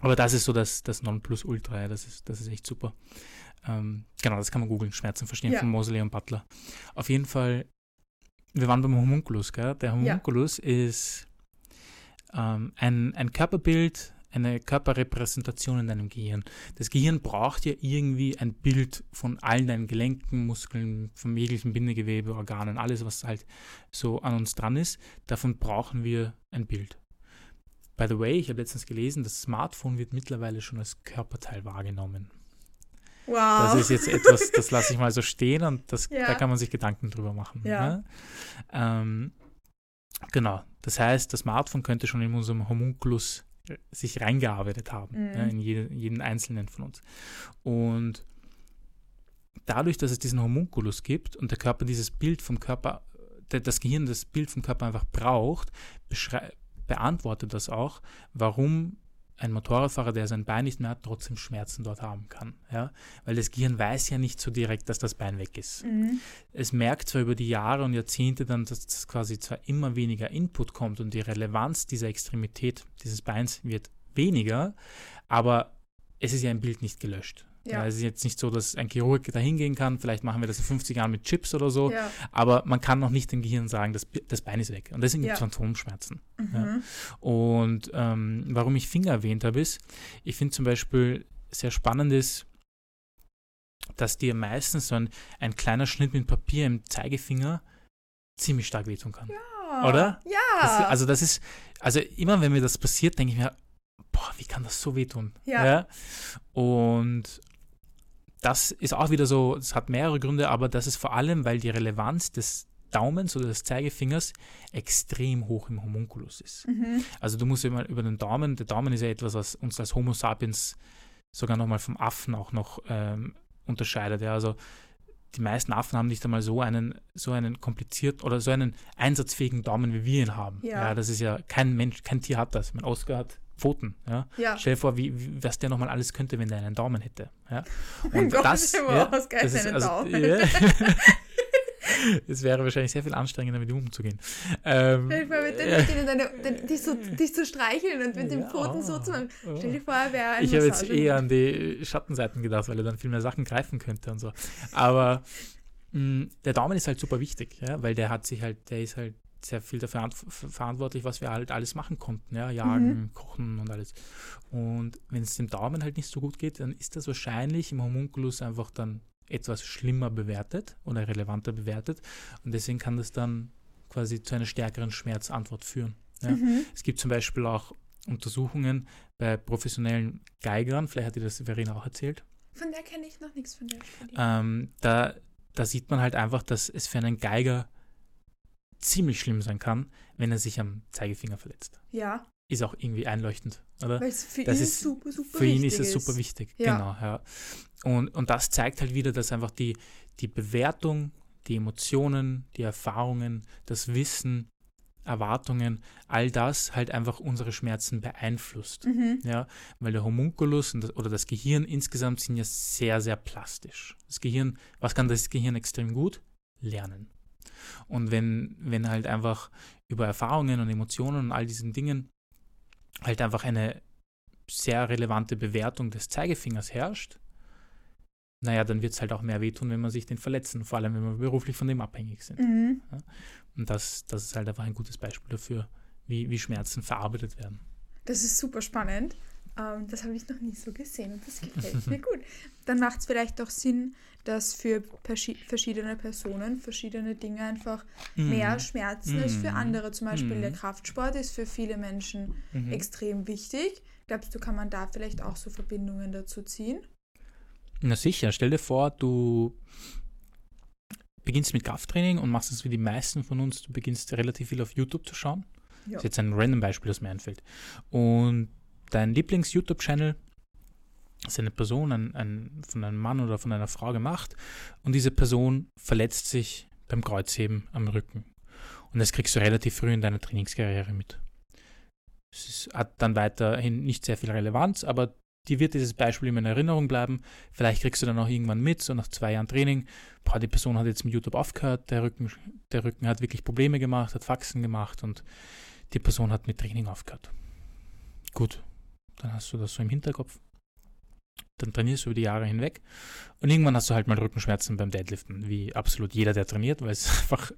Aber das ist so das, das Nonplusultra, ja, das ist, das ist echt super. Ähm, genau, das kann man googeln, Schmerzen verstehen ja. von Mosley und Butler. Auf jeden Fall, wir waren beim Homunculus, gell? Der Homunculus ja. ist ähm, ein, ein Körperbild, eine Körperrepräsentation in deinem Gehirn. Das Gehirn braucht ja irgendwie ein Bild von allen deinen Gelenken, Muskeln, vom jeglichen Bindegewebe, Organen, alles, was halt so an uns dran ist. Davon brauchen wir ein Bild. By the way, ich habe letztens gelesen, das Smartphone wird mittlerweile schon als Körperteil wahrgenommen. Wow. Das ist jetzt etwas, das lasse ich mal so stehen und das, ja. da kann man sich Gedanken drüber machen. Ja. Ne? Ähm, genau. Das heißt, das Smartphone könnte schon in unserem Homunculus sich reingearbeitet haben, mhm. ja, in jede, jeden einzelnen von uns. Und dadurch, dass es diesen Homunculus gibt und der Körper dieses Bild vom Körper, das Gehirn das Bild vom Körper einfach braucht, beantwortet das auch, warum ein Motorradfahrer, der sein Bein nicht mehr hat, trotzdem Schmerzen dort haben kann. Ja? Weil das Gehirn weiß ja nicht so direkt, dass das Bein weg ist. Mhm. Es merkt zwar über die Jahre und Jahrzehnte dann, dass es quasi zwar immer weniger Input kommt und die Relevanz dieser Extremität dieses Beins wird weniger, aber es ist ja im Bild nicht gelöscht. Ja. Ja, es ist jetzt nicht so, dass ein Chirurg da hingehen kann, vielleicht machen wir das in 50 Jahren mit Chips oder so, Ja. aber man kann noch nicht dem Gehirn sagen, das, das Bein ist weg. Und deswegen gibt es Ja. Phantomschmerzen. Mhm. Ja. Und ähm, warum ich Finger erwähnt habe, ist, ich finde zum Beispiel sehr spannend ist, dass dir meistens so ein, ein kleiner Schnitt mit Papier im Zeigefinger ziemlich stark wehtun kann. Ja. Oder? Ja. Das, also das ist, also immer wenn mir das passiert, denke ich mir, boah, wie kann das so wehtun? Ja. Und das ist auch wieder so, es hat mehrere Gründe, aber das ist vor allem, weil die Relevanz des Daumens oder des Zeigefingers extrem hoch im Homunculus ist. mhm. Also du musst immer über den Daumen, der Daumen ist ja etwas, was uns als Homo sapiens sogar nochmal vom Affen auch noch ähm, unterscheidet. Ja, also die meisten Affen haben nicht einmal so einen, so einen komplizierten oder so einen einsatzfähigen Daumen, wie wir ihn haben. Ja. das ist ja kein Mensch, kein Tier hat das. Mein Oscar hat Pfoten. Ja. Ja. Stell dir vor, wie, wie, was der nochmal alles könnte, wenn der einen Daumen hätte. Ja. Und Gott, das, ja, aus, das ist einen also, Daumen. ja. es wäre wahrscheinlich sehr viel anstrengender, mit ihm umzugehen. Ähm, Stell dir vor, mit den, denen deine, den, dich, so, dich zu streicheln und mit den Ja. Pfoten so zu machen. Stell dir vor, er wäre ein Ich habe jetzt eher an die Schattenseiten gedacht, weil er dann viel mehr Sachen greifen könnte und so. Aber mh, der Daumen ist halt super wichtig, ja, weil der hat sich halt, der ist halt sehr viel dafür an- ver- verantwortlich, was wir halt alles machen konnten, ja, jagen, kochen und alles. Und wenn es dem Daumen halt nicht so gut geht, dann ist das wahrscheinlich im Homunculus einfach dann etwas schlimmer bewertet oder relevanter bewertet und deswegen kann das dann quasi zu einer stärkeren Schmerzantwort führen. Ja. Mhm. Es gibt zum Beispiel auch Untersuchungen bei professionellen Geigern, vielleicht hat dir das Verena auch erzählt. Von der kenne ich noch nichts von der Studie. Ähm, da, da sieht man halt einfach, dass es für einen Geiger ziemlich schlimm sein kann, wenn er sich am Zeigefinger verletzt. Ja, Ist auch irgendwie einleuchtend, oder? weil es für Das ihn ist- super, super Für ihn ist es super wichtig. Ja. Genau, ja. Und, und das zeigt halt wieder, dass einfach die, die Bewertung, die Emotionen, die Erfahrungen, das Wissen, Erwartungen, all das halt einfach unsere Schmerzen beeinflusst. Mhm. Ja, weil der Homunculus das, oder das Gehirn insgesamt sind ja sehr, sehr plastisch. Das Gehirn, was kann das Gehirn extrem gut? Lernen. Und wenn, wenn halt einfach über Erfahrungen und Emotionen und all diesen Dingen halt einfach eine sehr relevante Bewertung des Zeigefingers herrscht, naja, dann wird es halt auch mehr wehtun, wenn man sich den verletzen, vor allem wenn wir beruflich von dem abhängig sind. Mhm. Und das, das ist halt einfach ein gutes Beispiel dafür, wie, wie Schmerzen verarbeitet werden. Das ist super spannend. Ähm, das habe ich noch nie so gesehen und das gefällt mir gut. Dann macht es vielleicht auch Sinn, dass für verschiedene Personen verschiedene Dinge einfach mehr Schmerzen als für Mhm. andere. Zum Beispiel Mhm. der Kraftsport ist für viele Menschen Mhm. extrem wichtig. Glaubst du, kann man da vielleicht auch so Verbindungen dazu ziehen? Na sicher, stell dir vor, du beginnst mit Krafttraining und machst es wie die meisten von uns, du beginnst relativ viel auf YouTube zu schauen. Ja. Das ist jetzt ein random Beispiel, das mir einfällt. Und dein Lieblings-YouTube-Channel ist eine Person, ein, ein, von einem Mann oder von einer Frau gemacht und diese Person verletzt sich beim Kreuzheben am Rücken. Und das kriegst du relativ früh in deiner Trainingskarriere mit. Es ist, hat dann weiterhin nicht sehr viel Relevanz, aber dir wird dieses Beispiel immer in Erinnerung bleiben. Vielleicht kriegst du dann auch irgendwann mit, so nach zwei Jahren Training, boah, die Person hat jetzt mit YouTube aufgehört, der Rücken, der Rücken hat wirklich Probleme gemacht, hat Faxen gemacht und die Person hat mit Training aufgehört. Gut, dann hast du das so im Hinterkopf. Dann trainierst du über die Jahre hinweg und irgendwann hast du halt mal Rückenschmerzen beim Deadliften, wie absolut jeder, der trainiert, weil es einfach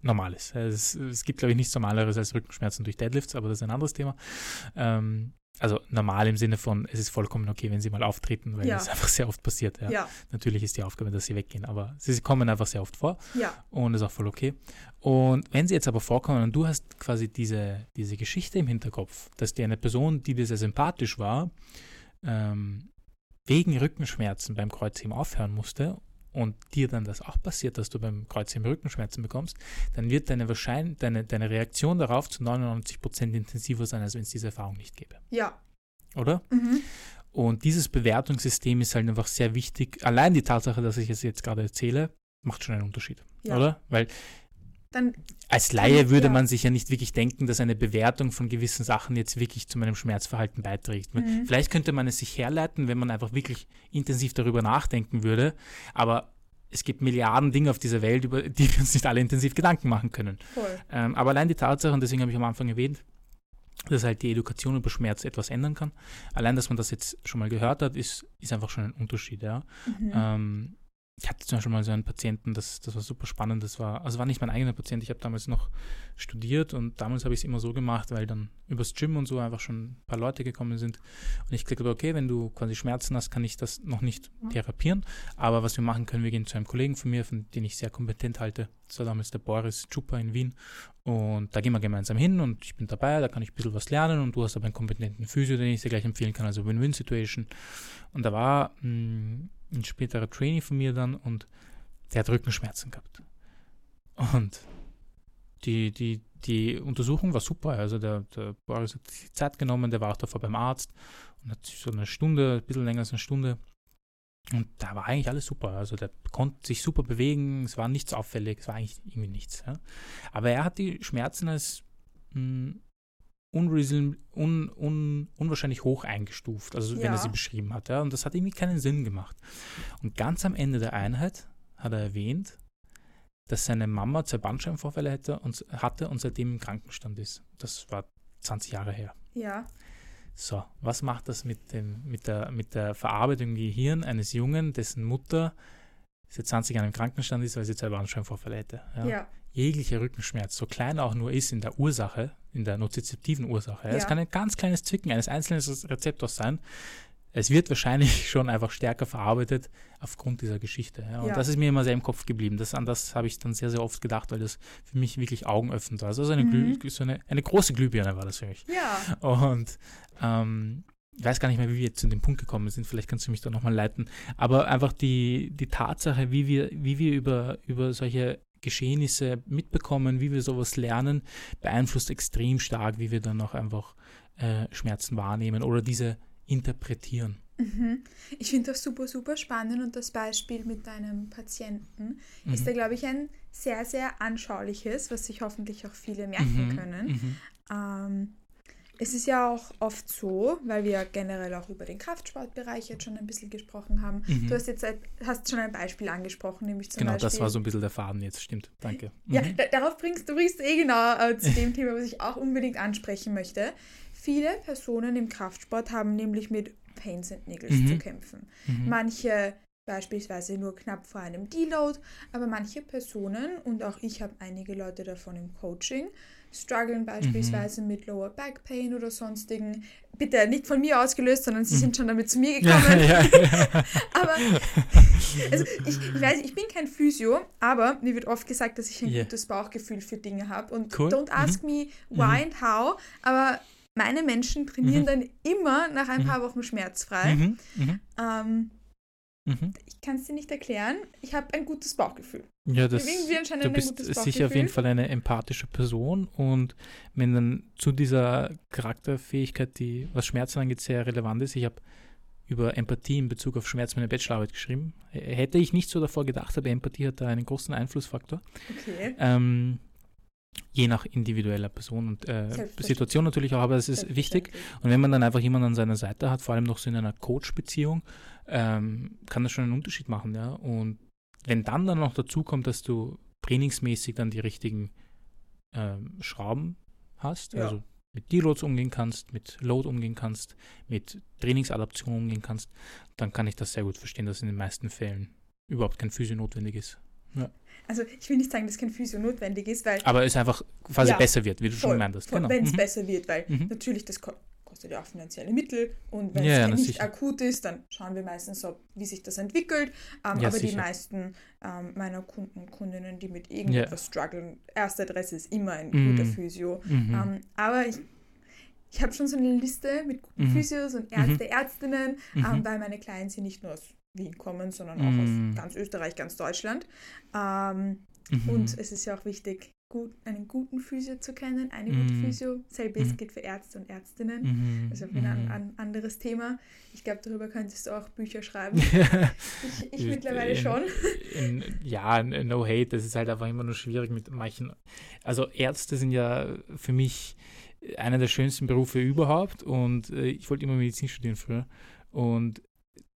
normal ist. Es, es gibt, glaube ich, nichts Normaleres als Rückenschmerzen durch Deadlifts, aber das ist ein anderes Thema. Ähm, also normal im Sinne von, es ist vollkommen okay, wenn sie mal auftreten, weil Ja. es einfach sehr oft passiert. Ja. Ja, Natürlich ist die Aufgabe, dass sie weggehen, aber sie kommen einfach sehr oft vor ja. und ist auch voll okay. Und wenn sie jetzt aber vorkommen und du hast quasi diese, diese Geschichte im Hinterkopf, dass dir eine Person, die dir sehr sympathisch war, ähm, wegen Rückenschmerzen beim Kreuzheben aufhören musste und dir dann das auch passiert, dass du beim Kreuzheben Rückenschmerzen bekommst, dann wird deine, Wahrschein deine, deine Reaktion darauf zu 99% intensiver sein, als wenn es diese Erfahrung nicht gäbe. Ja. Oder? Mhm. Und dieses Bewertungssystem ist halt einfach sehr wichtig. Allein die Tatsache, dass ich es jetzt gerade erzähle, macht schon einen Unterschied. Ja. Oder? Weil Dann, als Laie würde ja. man sich ja nicht wirklich denken, dass eine Bewertung von gewissen Sachen jetzt wirklich zu meinem Schmerzverhalten beiträgt. Mhm. Vielleicht könnte man es sich herleiten, wenn man einfach wirklich intensiv darüber nachdenken würde. Aber es gibt Milliarden Dinge auf dieser Welt, über die wir uns nicht alle intensiv Gedanken machen können. Ähm, aber allein die Tatsache, und deswegen habe ich am Anfang erwähnt, dass halt die Education über Schmerz etwas ändern kann. Allein, dass man das jetzt schon mal gehört hat, ist, ist einfach schon ein Unterschied, ja. Mhm. Ähm, ich hatte zum Beispiel mal so einen Patienten, das, das war super spannend. Das war, also war nicht mein eigener Patient, ich habe damals noch studiert und damals habe ich es immer so gemacht, weil dann übers Gym und so einfach schon ein paar Leute gekommen sind. Und ich gesagt okay, wenn du quasi Schmerzen hast, kann ich das noch nicht therapieren. Aber was wir machen können, wir gehen zu einem Kollegen von mir, von den ich sehr kompetent halte. Das war damals der Boris Chupa in Wien. Und da gehen wir gemeinsam hin und ich bin dabei, da kann ich ein bisschen was lernen und du hast aber einen kompetenten Physio, den ich dir gleich empfehlen kann, also Win-Win-Situation. Und da war mh, ein späterer Trainee von mir dann und der hat Rückenschmerzen gehabt. Und die, die, die Untersuchung war super. Also der, der Boris hat sich Zeit genommen, der war auch davor beim Arzt und hat sich so eine Stunde, ein bisschen länger als eine Stunde. Und da war eigentlich alles super. Also der konnte sich super bewegen, es war nichts auffällig, es war eigentlich irgendwie nichts. Ja. Aber er hat die Schmerzen als mh, unreason, un, un, unwahrscheinlich hoch eingestuft, also wenn Ja. er sie beschrieben hat. Ja. Und das hat irgendwie keinen Sinn gemacht. Und ganz am Ende der Einheit hat er erwähnt, dass seine Mama zwei Bandscheibenvorfälle hätte und, hatte und seitdem im Krankenstand ist. Das war 20 Jahre her. Ja. So, was macht das mit, dem, mit, der, mit der Verarbeitung im Gehirn eines Jungen, dessen Mutter seit 20 Jahren im Krankenstand ist, weil sie zwei Bandscheibenvorfälle hätte? Ja. ja. Jeglicher Rückenschmerz, so klein auch nur ist in der Ursache, in der nozizeptiven Ursache, ja. es kann ein ganz kleines Zwicken eines einzelnen Rezeptors sein, es wird wahrscheinlich schon einfach stärker verarbeitet aufgrund dieser Geschichte. Ja. Und Ja. das ist mir immer sehr im Kopf geblieben. Das, an das habe ich dann sehr, sehr oft gedacht, weil das für mich wirklich augenöffnend war. Also so eine, Mhm. So eine, eine große Glühbirne war das für mich. Ja. Und ähm, ich weiß gar nicht mehr, wie wir jetzt zu dem Punkt gekommen sind. Vielleicht kannst du mich da nochmal leiten. Aber einfach die, die Tatsache, wie wir, wie wir über, über solche Geschehnisse mitbekommen, wie wir sowas lernen, beeinflusst extrem stark, wie wir dann auch einfach äh, Schmerzen wahrnehmen oder diese interpretieren. Mhm. Ich finde das super, super spannend und das Beispiel mit deinem Patienten ist Mhm. da, glaube ich, ein sehr, sehr anschauliches, was sich hoffentlich auch viele merken Mhm, können. mhm. Ähm, es ist ja auch oft so, weil wir generell auch über den Kraftsportbereich jetzt schon ein bisschen gesprochen haben. Mhm. Du hast jetzt ein- hast schon ein Beispiel angesprochen, nämlich zum Genau, Beispiel. das war so ein bisschen der Faden jetzt, stimmt. Danke. Ja, Mhm. da, darauf bringst du bringst eh genau äh, zu dem Thema, was ich auch unbedingt ansprechen möchte. Viele Personen im Kraftsport haben nämlich mit Pains and Niggles Mhm. zu kämpfen. Mhm. Manche beispielsweise nur knapp vor einem Deload, aber manche Personen, und auch ich habe einige Leute davon im Coaching, strugglen beispielsweise Mhm. mit Lower Back Pain oder sonstigen. Bitte nicht von mir ausgelöst, sondern sie Mhm. sind schon damit zu mir Ja, gekommen. ja, ja. Aber also ich, ich weiß, ich bin kein Physio, aber mir wird oft gesagt, dass ich ein Ja. gutes Bauchgefühl für Dinge habe. Und Cool. don't ask me why and how, aber meine Menschen trainieren Mhm. dann immer nach ein Mhm. paar Wochen schmerzfrei. Mhm. Mhm. Ähm, Mhm. ich kann es dir nicht erklären. Ich habe ein gutes Bauchgefühl. Ja, das, du bist sicher auf jeden Fall eine empathische Person und wenn dann zu dieser Charakterfähigkeit, die was Schmerzen angeht, sehr relevant ist, ich habe über Empathie in Bezug auf Schmerz meine Bachelorarbeit geschrieben. Hätte ich nicht so davor gedacht, aber Empathie hat da einen großen Einflussfaktor. Okay. Ähm, je nach individueller Person und äh. Situation natürlich auch, aber es ist wichtig. Und wenn man dann einfach jemanden an seiner Seite hat, vor allem noch so in einer Coach-Beziehung, ähm, kann das schon einen Unterschied machen, ja. Und wenn dann dann noch dazu kommt, dass du trainingsmäßig dann die richtigen ähm, Schrauben hast, Ja. also mit Deloads umgehen kannst, mit Load umgehen kannst, mit Trainingsadaption umgehen kannst, dann kann ich das sehr gut verstehen, dass in den meisten Fällen überhaupt kein Physio notwendig ist. Also ich will nicht sagen, dass kein Physio notwendig ist, weil Aber es einfach quasi Ja, besser wird, wie du schon voll, meintest. voll, Genau. wenn es Mhm. besser wird, weil Mhm. natürlich das ko kostet ja auch finanzielle Mittel und wenn Ja, es ja, nicht sicher. akut ist, dann schauen wir meistens, ob, wie sich das entwickelt. Ähm, aber die sicher. meisten ähm, meiner Kunden und Kundinnen, die mit irgendetwas strugglen, erste Adresse ist immer ein Mhm. guter Physio. Mhm. Ähm, aber ich, ich habe schon so eine Liste mit guten Mhm. Physios und Ärzte, Ärztinnen, Mhm. ähm, weil meine Clients hier nicht nur aus Wien kommen, sondern auch Mhm. aus ganz Österreich, ganz Deutschland. Ähm, Mhm. und es ist ja auch wichtig, gut, einen guten Physio zu kennen, eine gute Mhm. Physio. Selbes Mhm. gilt für Ärzte und Ärztinnen. Mhm. Wieder ein, Mhm. ein anderes Thema. Ich glaube, darüber könntest du auch Bücher schreiben. Ich, ich mittlerweile In- schon. In, ja, no hate, das ist halt einfach immer nur schwierig mit manchen. Also Ärzte sind ja für mich einer der schönsten Berufe überhaupt und äh, ich wollte immer Medizin studieren früher. Und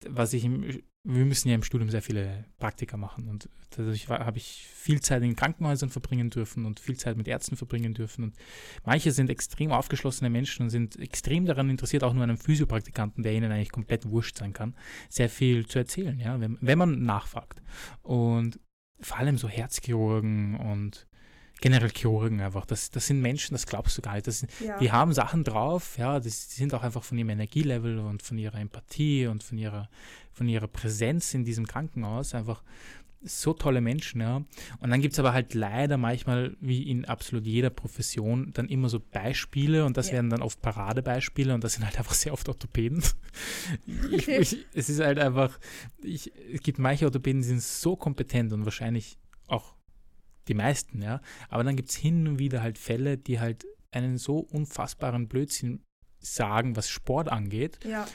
was ich im wir müssen ja im Studium sehr viele Praktika machen und dadurch habe ich viel Zeit in Krankenhäusern verbringen dürfen und viel Zeit mit Ärzten verbringen dürfen und manche sind extrem aufgeschlossene Menschen und sind extrem daran interessiert, auch nur einem Physiopraktikanten, der ihnen eigentlich komplett wurscht sein kann, sehr viel zu erzählen, ja, wenn, wenn man nachfragt. Und vor allem so Herzchirurgen und generell Chirurgen einfach. Das, das sind Menschen, das glaubst du gar nicht. Das, ja. Die haben Sachen drauf, ja, das, die sind auch einfach von ihrem Energielevel und von ihrer Empathie und von ihrer, von ihrer Präsenz in diesem Krankenhaus einfach so tolle Menschen, ja. Und dann gibt es aber halt leider manchmal, wie in absolut jeder Profession, dann immer so Beispiele und das ja. werden dann oft Paradebeispiele und das sind halt einfach sehr oft Orthopäden. ich, ich, es ist halt einfach, ich, es gibt manche Orthopäden, die sind so kompetent und wahrscheinlich auch die meisten, ja. Aber dann gibt es hin und wieder halt Fälle, die halt einen so unfassbaren Blödsinn sagen, was Sport angeht. Ja.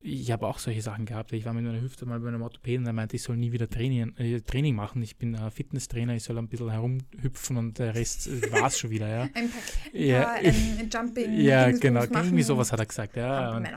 Ich habe auch solche Sachen gehabt. Ich war mit meiner Hüfte mal bei einem Orthopäden, der meinte, ich soll nie wieder Training, äh, Training machen. Ich bin äh, Fitnesstrainer, ich soll ein bisschen herumhüpfen und der Rest äh, war es schon wieder. Ja. ein Paket, ja, ein Jumping. Ja, genau, irgendwie sowas hat er gesagt. Ja, und,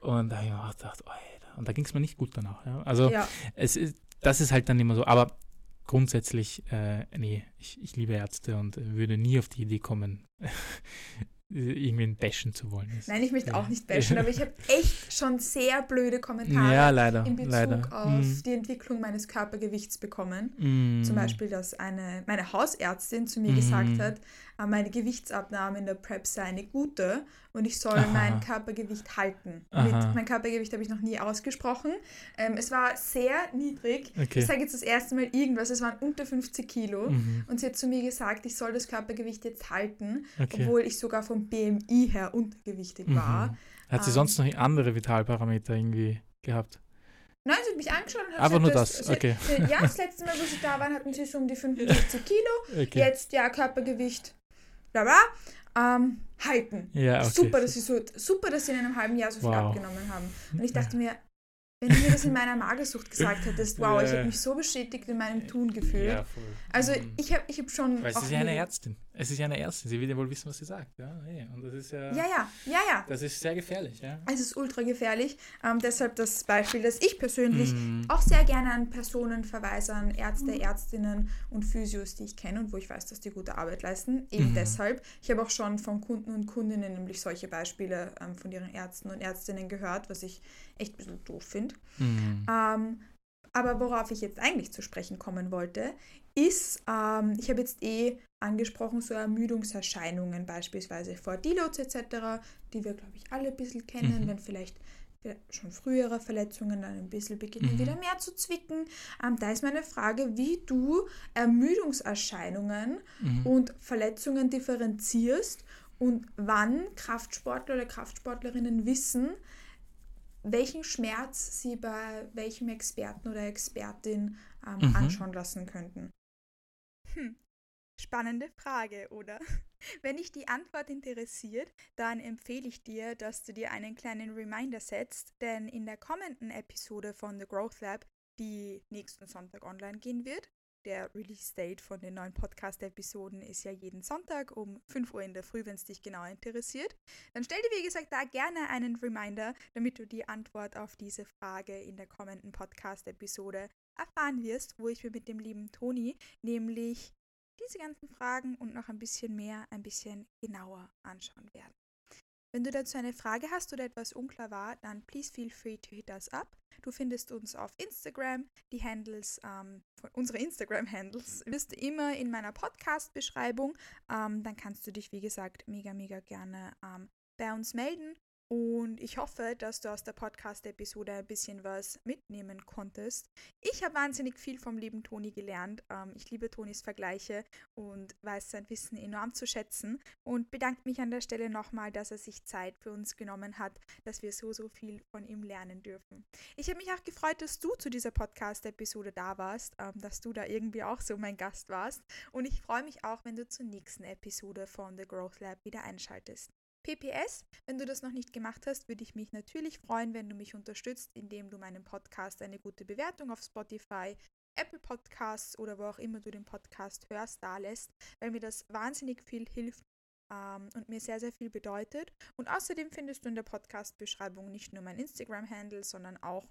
und da habe ich mir gedacht, oh, und da ging es mir nicht gut danach. Ja. Also ja. es ist, das ist halt dann immer so. Aber grundsätzlich, äh, nee, ich, ich liebe Ärzte und würde nie auf die Idee kommen, irgendwen bashen zu wollen. Das, Nein, ich möchte auch nicht bashen, aber ich habe echt schon sehr blöde Kommentare ja, leider, in Bezug leider. auf mm. die Entwicklung meines Körpergewichts bekommen. Mm. Zum Beispiel, dass eine, meine Hausärztin zu mir mm. gesagt hat, äh, meine Gewichtsabnahme in der Prep sei eine gute und ich soll Aha. mein Körpergewicht halten. Mit, mein Körpergewicht habe ich noch nie ausgesprochen. Ähm, es war sehr niedrig. Okay. Ich sage jetzt das erste Mal irgendwas, es waren unter 50 Kilo. Mhm. Und sie hat zu mir gesagt, ich soll das Körpergewicht jetzt halten, okay. obwohl ich sogar vom BMI her untergewichtig mhm. war. Hat sie ähm, sonst noch andere Vitalparameter irgendwie gehabt? Nein, sie hat mich angeschaut und hat Einfach nur das, das okay. Sie, ja, das letzte Mal, wo sie da waren, hatten sie so um die 55 Kilo. Okay. Jetzt, ja, Körpergewicht bla bla, ähm, halten. Ja, okay. Super, dass sie so, super, dass sie in einem halben Jahr so viel wow. abgenommen haben. Und ich dachte mir, wenn du mir das in meiner Magersucht gesagt hättest, wow, ja. ich habe mich so bestätigt in meinem Tun gefühlt. Ja, also mhm. ich habe ich hab schon. Weil es ist ja eine Ärztin. Es ist ja eine Ärztin. Sie will ja wohl wissen, was sie sagt. Ja, hey. und das ist ja. Ja, ja, ja, ja. Das ist sehr gefährlich, ja. Es ist ultra gefährlich. Ähm, deshalb das Beispiel, dass ich persönlich mm. auch sehr gerne an Personen verweise, an Ärzte, mm. Ärztinnen und Physios, die ich kenne und wo ich weiß, dass die gute Arbeit leisten. Eben mm. deshalb. Ich habe auch schon von Kunden und Kundinnen nämlich solche Beispiele ähm, von ihren Ärzten und Ärztinnen gehört, was ich echt ein bisschen doof finde. Mhm. Ähm, aber worauf ich jetzt eigentlich zu sprechen kommen wollte, ist, ähm, ich habe jetzt eh angesprochen, so Ermüdungserscheinungen beispielsweise vor Deloads etc., die wir, glaube ich, alle ein bisschen kennen, mhm. wenn vielleicht schon frühere Verletzungen dann ein bisschen beginnen mhm. wieder mehr zu zwicken. Ähm, da ist meine Frage, wie du Ermüdungserscheinungen mhm. und Verletzungen differenzierst und wann Kraftsportler oder Kraftsportlerinnen wissen, welchen Schmerz Sie bei welchem Experten oder Expertin ähm, mhm. anschauen lassen könnten. Hm. Spannende Frage, oder? Wenn dich die Antwort interessiert, dann empfehle ich dir, dass du dir einen kleinen Reminder setzt, denn in der kommenden Episode von The Growth Lab, die nächsten Sonntag online gehen wird, der Release-Date von den neuen Podcast-Episoden ist ja jeden Sonntag um 5 Uhr in der Früh, wenn es dich genau interessiert. Dann stell dir, wie gesagt, da gerne einen Reminder, damit du die Antwort auf diese Frage in der kommenden Podcast-Episode erfahren wirst, wo ich mir mit dem lieben Toni nämlich diese ganzen Fragen und noch ein bisschen mehr, ein bisschen genauer anschauen werde. Wenn du dazu eine Frage hast oder etwas unklar war, dann please feel free to hit us up. Du findest uns auf Instagram. Die Handles, ähm, unsere Instagram-Handles wirst du immer in meiner Podcast-Beschreibung. Ähm, dann kannst du dich, wie gesagt, mega, mega gerne ähm, bei uns melden und ich hoffe, dass du aus der Podcast-Episode ein bisschen was mitnehmen konntest. Ich habe wahnsinnig viel vom lieben Toni gelernt. Ähm, ich liebe Tonis Vergleiche und weiß sein Wissen enorm zu schätzen und bedanke mich an der Stelle nochmal, dass er sich Zeit für uns genommen hat, dass wir so, so viel von ihm lernen dürfen. Ich habe mich auch gefreut, dass du zu dieser Podcast-Episode da warst, ähm, dass du da irgendwie auch so mein Gast warst. Und ich freue mich auch, wenn du zur nächsten Episode von The Growth Lab wieder einschaltest. PPS, wenn du das noch nicht gemacht hast, würde ich mich natürlich freuen, wenn du mich unterstützt, indem du meinem Podcast eine gute Bewertung auf Spotify, Apple Podcasts oder wo auch immer du den Podcast hörst, da lässt, weil mir das wahnsinnig viel hilft ähm, und mir sehr, sehr viel bedeutet. Und außerdem findest du in der Podcast-Beschreibung nicht nur mein Instagram-Handle, sondern auch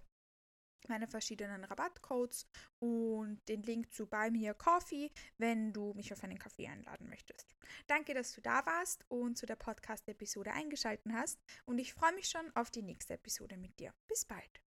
meine verschiedenen Rabattcodes und den Link zu Buy Me a Coffee, wenn du mich auf einen Kaffee einladen möchtest. Danke, dass du da warst und zu der Podcast-Episode eingeschaltet hast und ich freue mich schon auf die nächste Episode mit dir. Bis bald.